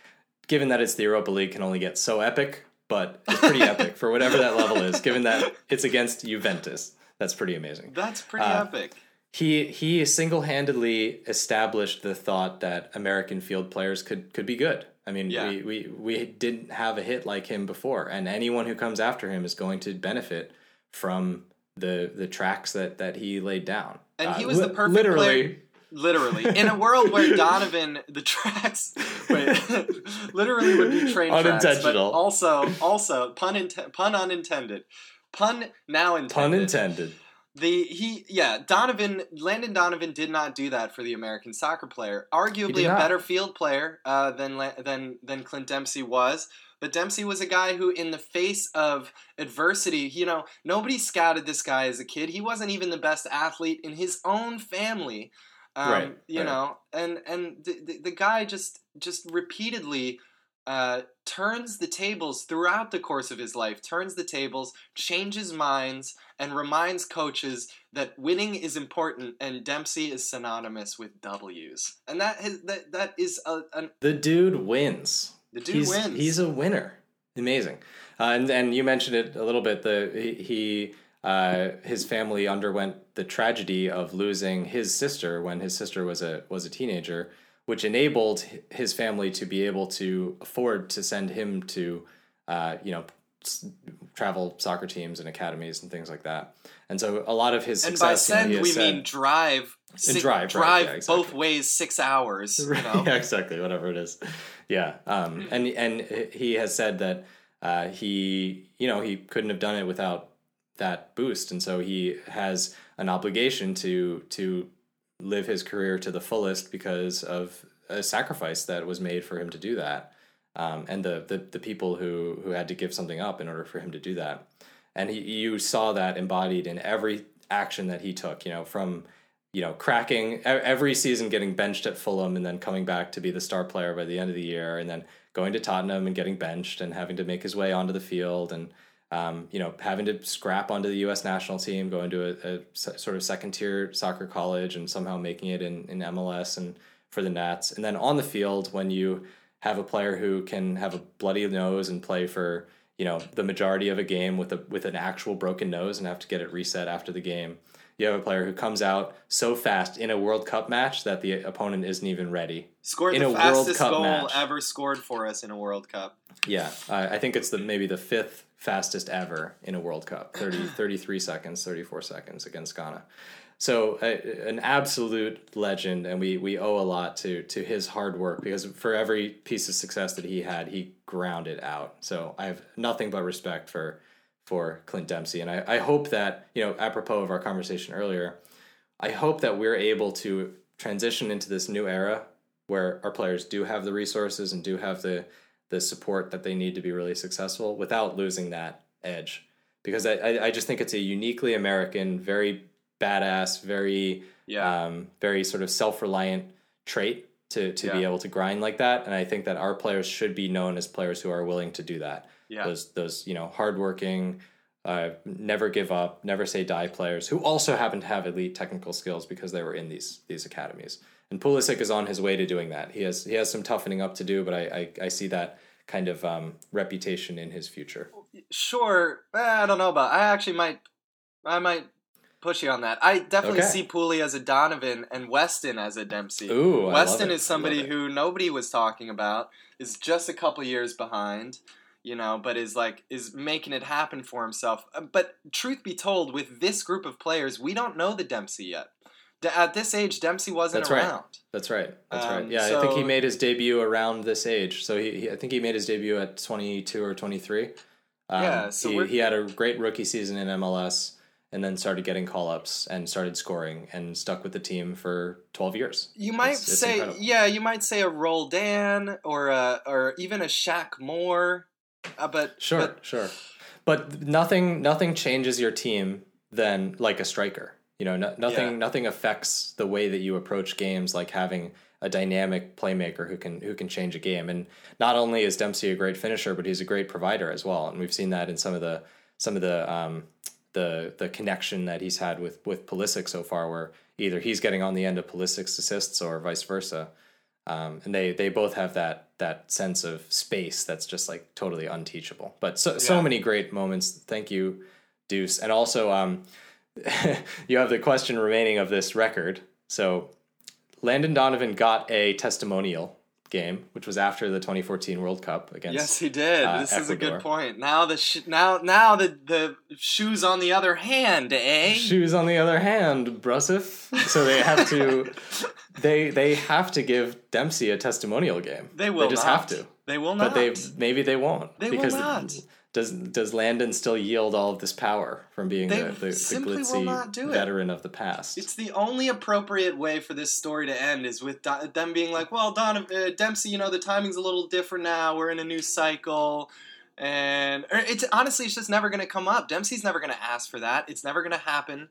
Speaker 2: given that it's the Europa League, can only get so epic, but it's pretty epic for whatever that level is, given that it's against Juventus. That's pretty amazing.
Speaker 1: That's pretty
Speaker 2: Uh,
Speaker 1: epic.
Speaker 2: He he single handedly established the thought that American field players could could be good. I mean,
Speaker 1: Yeah.
Speaker 2: we, we we didn't have a hit like him before, and anyone who comes after him is going to benefit from the the tracks that that he laid down.
Speaker 1: And he
Speaker 2: Uh,
Speaker 1: was the perfect
Speaker 2: literally.
Speaker 1: player- Literally, in a world where Donovan, the tracks, wait, literally would be train tracks, but also, also pun inten- pun unintended, pun now intended.
Speaker 2: Pun intended.
Speaker 1: The he yeah Donovan Landon Donovan did not do that for the American soccer player. Arguably a
Speaker 2: not.
Speaker 1: better field player uh, than than than Clint Dempsey was. But Dempsey was a guy who, in the face of adversity, you know, nobody scouted this guy as a kid. He wasn't even the best athlete in his own family, um,
Speaker 2: Right,
Speaker 1: You
Speaker 2: right.
Speaker 1: know, and and the, the, the guy just just repeatedly uh, turns the tables throughout the course of his life. Turns the tables, changes minds, and reminds coaches that winning is important. And Dempsey is synonymous with W's, and that has, that that is a, an
Speaker 2: The dude wins.
Speaker 1: the dude
Speaker 2: he's,
Speaker 1: wins.
Speaker 2: He's a winner. Amazing. Uh, and and you mentioned it a little bit. The he, he uh, his family underwent the tragedy of losing his sister when his sister was a was a teenager, which enabled his family to be able to afford to send him to, uh, you know, s- travel soccer teams and academies and things like that. And so a lot of his
Speaker 1: and by
Speaker 2: success. you know, he
Speaker 1: send we
Speaker 2: said-
Speaker 1: mean drive. si-
Speaker 2: drive, right,
Speaker 1: drive
Speaker 2: yeah, exactly.
Speaker 1: both ways six hours. You know?
Speaker 2: yeah, exactly. Whatever it is. Yeah. Um, and and he has said that uh, he, you know, he couldn't have done it without that boost, and so he has an obligation to to live his career to the fullest because of a sacrifice that was made for him to do that, um, and the, the the people who who had to give something up in order for him to do that, and he, you saw that embodied in every action that he took. You know, from you know, cracking every season, getting benched at Fulham, and then coming back to be the star player by the end of the year, and then going to Tottenham and getting benched and having to make his way onto the field, and um, you know, having to scrap onto the U.S. national team, going to a sort of second tier soccer college, and somehow making it in, in MLS and for the Nats, and then on the field when you have a player who can have a bloody nose and play for you know the majority of a game with a with an actual broken nose and have to get it reset after the game you have a player who comes out so fast in a World Cup match that the opponent isn't even ready.
Speaker 1: Scored
Speaker 2: In
Speaker 1: the
Speaker 2: a World
Speaker 1: fastest
Speaker 2: Cup
Speaker 1: goal
Speaker 2: match.
Speaker 1: ever scored for us in a World Cup.
Speaker 2: Yeah, I I think it's the maybe the fifth fastest ever in a World Cup 30, 33 seconds, 34 seconds against Ghana. So uh, an absolute legend, and we, we owe a lot to to his hard work because for every piece of success that he had, he ground it out. So I have nothing but respect for for Clint Dempsey, and I, I hope that you know apropos of our conversation earlier, I hope that we're able to transition into this new era where our players do have the resources and do have the the support that they need to be really successful without losing that edge. Because I, I, just think it's a uniquely American, very badass, very
Speaker 1: Yeah.
Speaker 2: um, very sort of self reliant trait to to be able to grind like that. And I think that our players should be known as players who are willing to do that.
Speaker 1: yeah.
Speaker 2: Those those you know hardworking, uh, never give up, never say die players who also happen to have elite technical skills because they were in these these academies. And Pulisic is on his way to doing that. He has he has some toughening up to do, but I I, I see that kind of um, reputation in his future.
Speaker 1: Sure. Eh, I don't know about. I actually might. I might push you on that. I definitely
Speaker 2: Okay.
Speaker 1: see Pooley as a Donovan and Weston as a Dempsey.
Speaker 2: Ooh,
Speaker 1: Weston is somebody who nobody was talking about. Is just a couple years behind, you know, but is like is making it happen for himself. But truth be told, with this group of players, we don't know the Dempsey yet. D- At this age, Dempsey wasn't
Speaker 2: That's right. That's right. That's
Speaker 1: Um,
Speaker 2: right. Yeah, I think he made his debut around this age. So he, he I think he made his debut at 22 or 23. Um,
Speaker 1: Yeah, so
Speaker 2: he, he had a great rookie season in MLS and then started getting call ups and started scoring and stuck with the team for 12 years.
Speaker 1: You might
Speaker 2: It's- it's
Speaker 1: say,
Speaker 2: incredible.
Speaker 1: yeah, you might say a Roldan or a, or even a Shaq Moore, uh, but
Speaker 2: Sure,
Speaker 1: but
Speaker 2: sure. But nothing nothing changes your team than like a striker. You know, no, nothing
Speaker 1: Yeah.
Speaker 2: nothing affects the way that you approach games like having a dynamic playmaker who can who can change a game. And not only is Dempsey a great finisher, but he's a great provider as well. And we've seen that in some of the some of the um, the the connection that he's had with with Pulisic so far, where either he's getting on the end of Pulisic's assists or vice versa. Um, and they they both have that that sense of space that's just like totally unteachable. But so so many great moments. Thank you, Deuce, and also um, you have the question remaining of this record. So Landon Donovan got a testimonial game, which was after the 2014 World Cup against.
Speaker 1: Yes, he did.
Speaker 2: uh,
Speaker 1: this is a good point. Now the sh- now now the the shoes on the other hand, eh?
Speaker 2: Shoes on the other hand, Brusif. So they have to they they have to give Dempsey a testimonial game.
Speaker 1: They will
Speaker 2: They just
Speaker 1: not.
Speaker 2: have to.
Speaker 1: They will not.
Speaker 2: But they maybe they won't.
Speaker 1: They will
Speaker 2: because
Speaker 1: not.
Speaker 2: Does does Landon still yield all of this power from being
Speaker 1: They
Speaker 2: the, the, the glitzy
Speaker 1: do
Speaker 2: veteran of the past?
Speaker 1: It's the only appropriate way for this story to end is with Don- them being like, "Well, Don uh, Dempsey, you know, the timing's a little different now. We're in a new cycle." And or it's honestly, it's just never going to come up. Dempsey's never going to ask for that. It's never going to happen.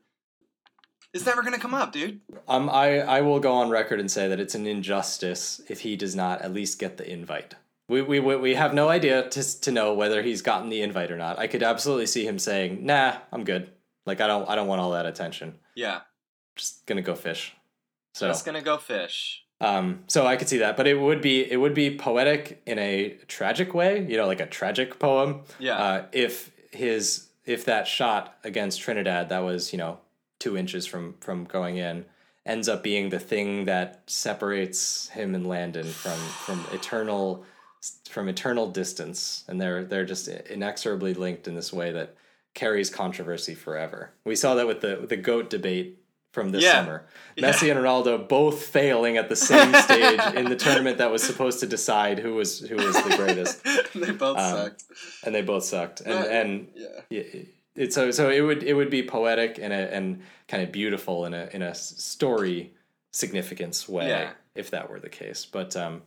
Speaker 1: It's never going to come up, dude.
Speaker 2: Um, I, I will go on record and say that it's an injustice if he does not at least get the invite. We, we, we have no idea to, to know whether he's gotten the invite or not. I could absolutely see him saying, "Nah, I'm good. Like I don't I don't want all that attention.
Speaker 1: Yeah,
Speaker 2: Just gonna go fish." So
Speaker 1: just gonna go fish.
Speaker 2: um so I could see that, but it would be it would be poetic in a tragic way, you know, like a tragic poem.
Speaker 1: Yeah,
Speaker 2: Uh, if his if that shot against Trinidad that was you know two inches from from going in ends up being the thing that separates him and Landon from from eternal from eternal distance, and they're they're just inexorably linked in this way that carries controversy forever. We saw that with the with the goat debate from this
Speaker 1: Yeah.
Speaker 2: summer. Messi and Ronaldo both failing at the same stage in the tournament that was supposed to decide who was who was the greatest
Speaker 1: they both
Speaker 2: um,
Speaker 1: sucked.
Speaker 2: and they both sucked. And and
Speaker 1: Yeah,
Speaker 2: yeah, it's so so it would it would be poetic and a, and kind of beautiful in a in a story significance way
Speaker 1: Yeah.
Speaker 2: if that were the case. But um,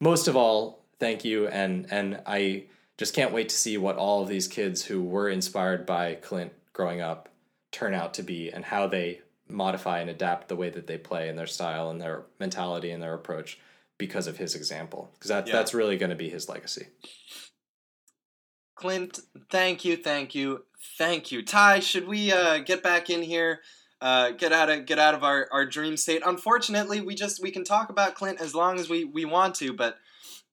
Speaker 2: most of all, thank you and and I just can't wait to see what all of these kids who were inspired by Clint growing up turn out to be and how they modify and adapt the way that they play and their style and their mentality and their approach because of his example because that,
Speaker 1: Yeah.
Speaker 2: that's really going to be his legacy.
Speaker 1: Clint, thank you, thank you, thank you. Ty, should we uh, get back in here? Uh, get out of get out of our, our dream state. Unfortunately, we just we can talk about Clint as long as we, we want to, but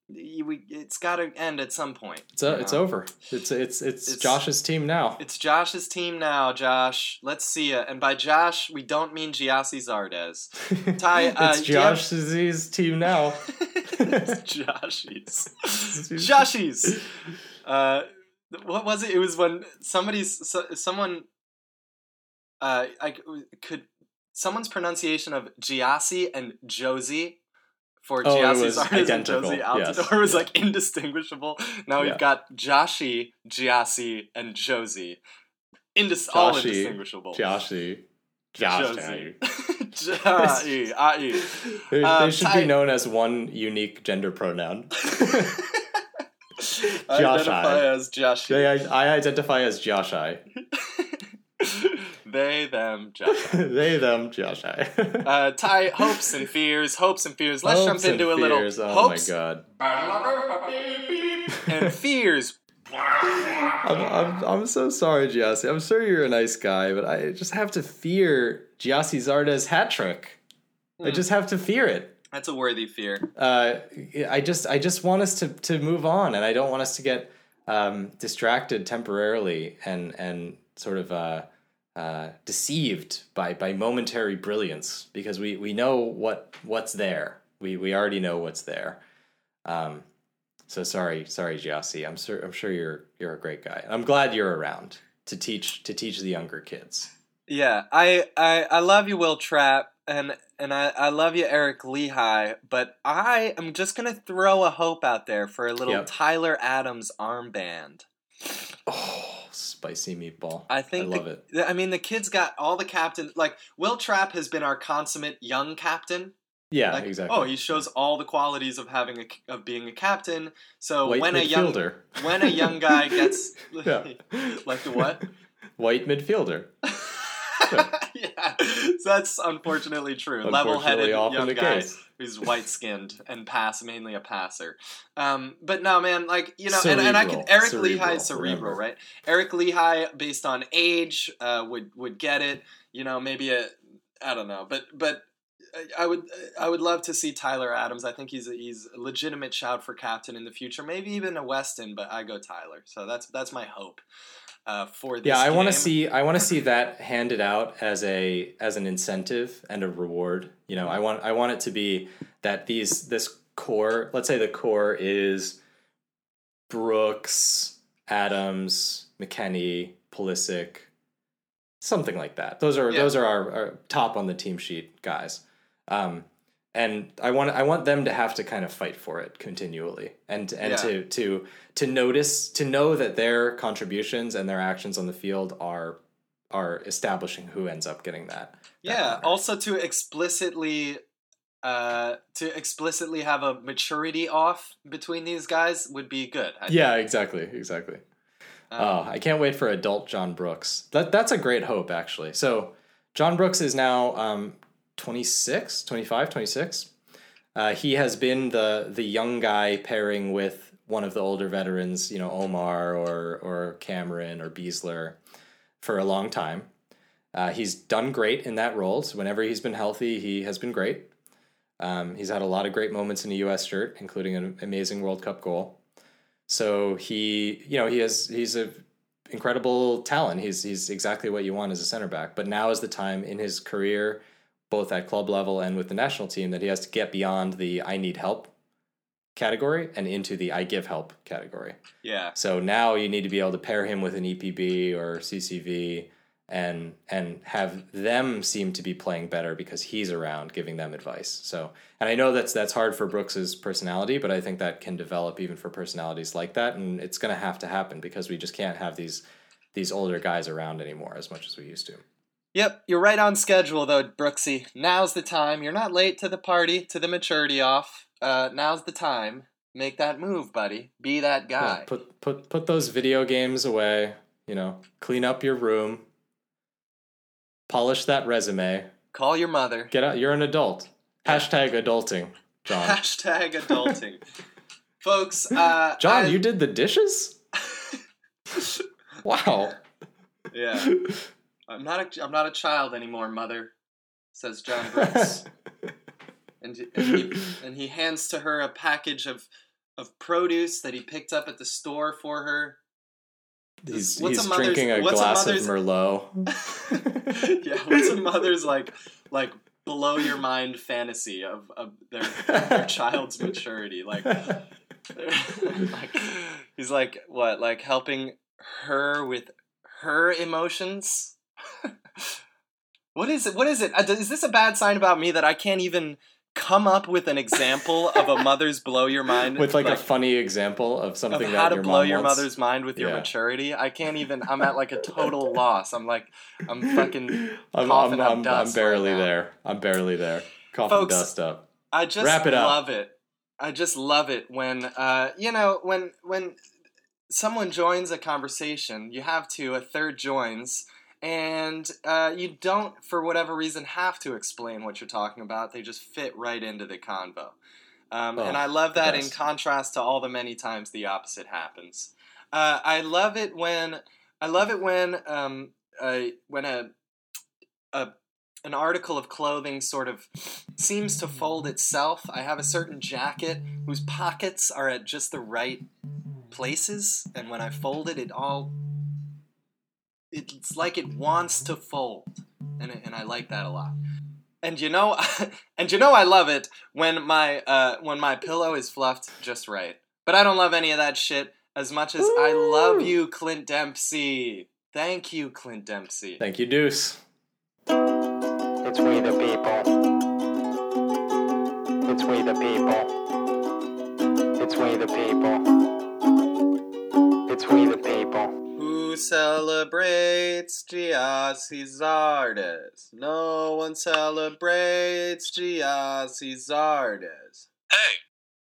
Speaker 1: we it's got to end at some point.
Speaker 2: It's uh,
Speaker 1: you
Speaker 2: it's over. It's it's it's,
Speaker 1: It's-
Speaker 2: Josh's team now.
Speaker 1: It's Josh's team now, Josh. Let's see ya. And by Josh, we don't mean Gyasi Zardes. Ty, uh,
Speaker 2: it's
Speaker 1: you have-
Speaker 2: Josh's team now.
Speaker 1: it's Joshies. Joshies. Uh, what was it? It was when somebody's so, someone. Uh, I could someone's pronunciation of Gyasi and Josie for
Speaker 2: Oh, it
Speaker 1: Gyasi
Speaker 2: was
Speaker 1: Zardes and
Speaker 2: identical,
Speaker 1: Josie
Speaker 2: yes.
Speaker 1: Was like indistinguishable. Now
Speaker 2: Yeah.
Speaker 1: we've got Joshi, Gyasi, and Josie. Indis- all indistinguishable.
Speaker 2: Joshy.
Speaker 1: Josie.
Speaker 2: Josh.
Speaker 1: Jai, ai.
Speaker 2: They,
Speaker 1: Um,
Speaker 2: they should be known as one unique gender pronoun.
Speaker 1: I identify
Speaker 2: I.
Speaker 1: as Joshi.
Speaker 2: they, I, I identify as Joshai.
Speaker 1: they, them, Joshi.
Speaker 2: they, them, Joshai.
Speaker 1: Uh, Ty, hopes and fears, hopes and fears. Let's
Speaker 2: Hopes
Speaker 1: jump into a little
Speaker 2: fears, Oh
Speaker 1: hopes
Speaker 2: my god.
Speaker 1: and fears.
Speaker 2: I'm, I'm, I'm so sorry, Gyasi. I'm sure you're a nice guy, but I just have to fear Gyasi Zardes' hat trick. I
Speaker 1: Hmm.
Speaker 2: just have to fear it.
Speaker 1: That's a worthy fear.
Speaker 2: uh, I just I just want us to to move on, and I don't want us to get um, distracted temporarily and and sort of uh, uh, deceived by by momentary brilliance because we we know what what's there. We we already know what's there. Um, so sorry, sorry, Gyasi. I'm sure I'm sure you're you're a great guy. I'm glad you're around to teach to teach the younger kids.
Speaker 1: Yeah, I, I, I love you, Will Trapp, and and I, I love you, Eric Lichaj. But I am just gonna throw a hope out there for a little
Speaker 2: Yep.
Speaker 1: Tyler Adams armband.
Speaker 2: Oh, spicy meatball!
Speaker 1: I think
Speaker 2: I love
Speaker 1: the,
Speaker 2: it.
Speaker 1: I mean, the kid's got all the captain. Like Will Trapp has been our consummate young captain.
Speaker 2: Yeah,
Speaker 1: Like,
Speaker 2: exactly.
Speaker 1: Oh, he shows all the qualities of having a of being a captain. So
Speaker 2: White
Speaker 1: when a young when a young guy gets
Speaker 2: Yeah.
Speaker 1: like the what?
Speaker 2: White midfielder.
Speaker 1: yeah. That's unfortunately true. Level-headed young guy
Speaker 2: case.
Speaker 1: who's white-skinned and pass mainly a passer. Um, but no, man, like you know, and, and I
Speaker 2: can
Speaker 1: Eric
Speaker 2: Cerebral,
Speaker 1: Lichaj cerebral,
Speaker 2: remember.
Speaker 1: right? Eric Lichaj, based on age, uh, would would get it. You know, maybe a I don't know, but but I would I would love to see Tyler Adams. I think he's a, he's a legitimate shout for captain in the future. Maybe even a Weston, but I go Tyler. So that's that's my hope uh, for this.
Speaker 2: Yeah, I want to see I want to see that handed out as a as an incentive and a reward. You know, I want I want it to be that these this core, let's say the core is Brooks, Adams, McKennie, Pulisic, something like that. Those are
Speaker 1: Yeah.
Speaker 2: those are our, our top on the team sheet guys. Um, and I want I want them to have to kind of fight for it continually, and and
Speaker 1: Yeah.
Speaker 2: to to to notice to know that their contributions and their actions on the field are are establishing who ends up getting that. that
Speaker 1: Yeah.
Speaker 2: honor.
Speaker 1: Also to explicitly. Uh, to explicitly have a maturity off between these guys would be good. I
Speaker 2: yeah, exactly, exactly.
Speaker 1: Um,
Speaker 2: oh, I can't wait for adult John Brooks. That that's a great hope actually. So John Brooks is now um 26, 25, 26. Uh, he has been the the young guy pairing with one of the older veterans, you know, Omar or or Cameron or Beasley for a long time. Uh, he's done great in that role. So whenever he's been healthy, he has been great. Um, he's had a lot of great moments in the U.S. shirt, including an amazing World Cup goal. So he, you know, he has he's a incredible talent. He's he's exactly what you want as a center back. But now is the time in his career, both at club level and with the national team, that he has to get beyond the I need help category and into the I give help category.
Speaker 1: yeah.
Speaker 2: So now you need to be able to pair him with an EPB or CCV and and have them seem to be playing better because he's around giving them advice. So and I know that's that's hard for Brooks's personality, but I think that can develop even for personalities like that and it's going to have to happen because we just can't have these these older guys around anymore as much as we used to.
Speaker 1: Yep, you're right on schedule though, Brooksy. Now's the time. You're not late to the party, to the maturity off. Uh, now's the time. Make that move, buddy. Be that guy.
Speaker 2: Yeah, put put put those video games away, you know, clean up your room, polish that resume,
Speaker 1: Call your mother.
Speaker 2: get out you're an adult. Hashtag adulting, John.
Speaker 1: Hashtag adulting. Folks, uh,
Speaker 2: John,
Speaker 1: I-
Speaker 2: you did the dishes? Wow.
Speaker 1: yeah. I'm not a I'm not a child anymore, mother, says John Brooks. and, and he and he hands to her a package of of produce that he picked up at the store for her.
Speaker 2: He's,
Speaker 1: What's
Speaker 2: he's
Speaker 1: mother's-
Speaker 2: drinking a
Speaker 1: what's a
Speaker 2: glass of Merlot.
Speaker 1: yeah, what's a mother's like like blow your mind fantasy of, of their, their child's maturity? Like, like he's like what like helping her with her emotions. What is it? What is it? Uh, this a bad sign about me that I can't even come up with an example of a mother's blow your mind
Speaker 2: With like, a funny example of something of
Speaker 1: how
Speaker 2: that
Speaker 1: to
Speaker 2: your
Speaker 1: blow your
Speaker 2: wants.
Speaker 1: mother's mind with your
Speaker 2: Yeah.
Speaker 1: maturity. I can't even. I'm at like a total loss. I'm like, I'm fucking.
Speaker 2: I'm,
Speaker 1: coughing
Speaker 2: I'm,
Speaker 1: up
Speaker 2: I'm, I'm barely
Speaker 1: right
Speaker 2: there. I'm barely there. Coughing
Speaker 1: Folks,
Speaker 2: dust up.
Speaker 1: I just
Speaker 2: Wrap it up.
Speaker 1: love it. I just love it when uh, you know when when someone joins a conversation, you have to a third joins, and uh, you don't for whatever reason have to explain what you're talking about. They just fit right into the convo, um,
Speaker 2: Oh,
Speaker 1: and I love that in contrast to all the many times the opposite happens. Uh, I love it when I love it when um, uh, when a a an article of clothing sort of seems to fold itself. I have a certain jacket whose pockets are at just the right places, and when I fold it, it all it's like it wants to fold, and and I like that a lot. And you know, and you know, I love it when my uh, when my pillow is fluffed just right. But I don't love any of that shit as much as I love you, Clint Dempsey. Thank you, Clint Dempsey.
Speaker 2: Thank you, Deuce.
Speaker 3: It's we the people. It's we the people. It's we the people. It's we the people.
Speaker 1: Celebrates Zardes? No one celebrates Zardes.
Speaker 4: Hey,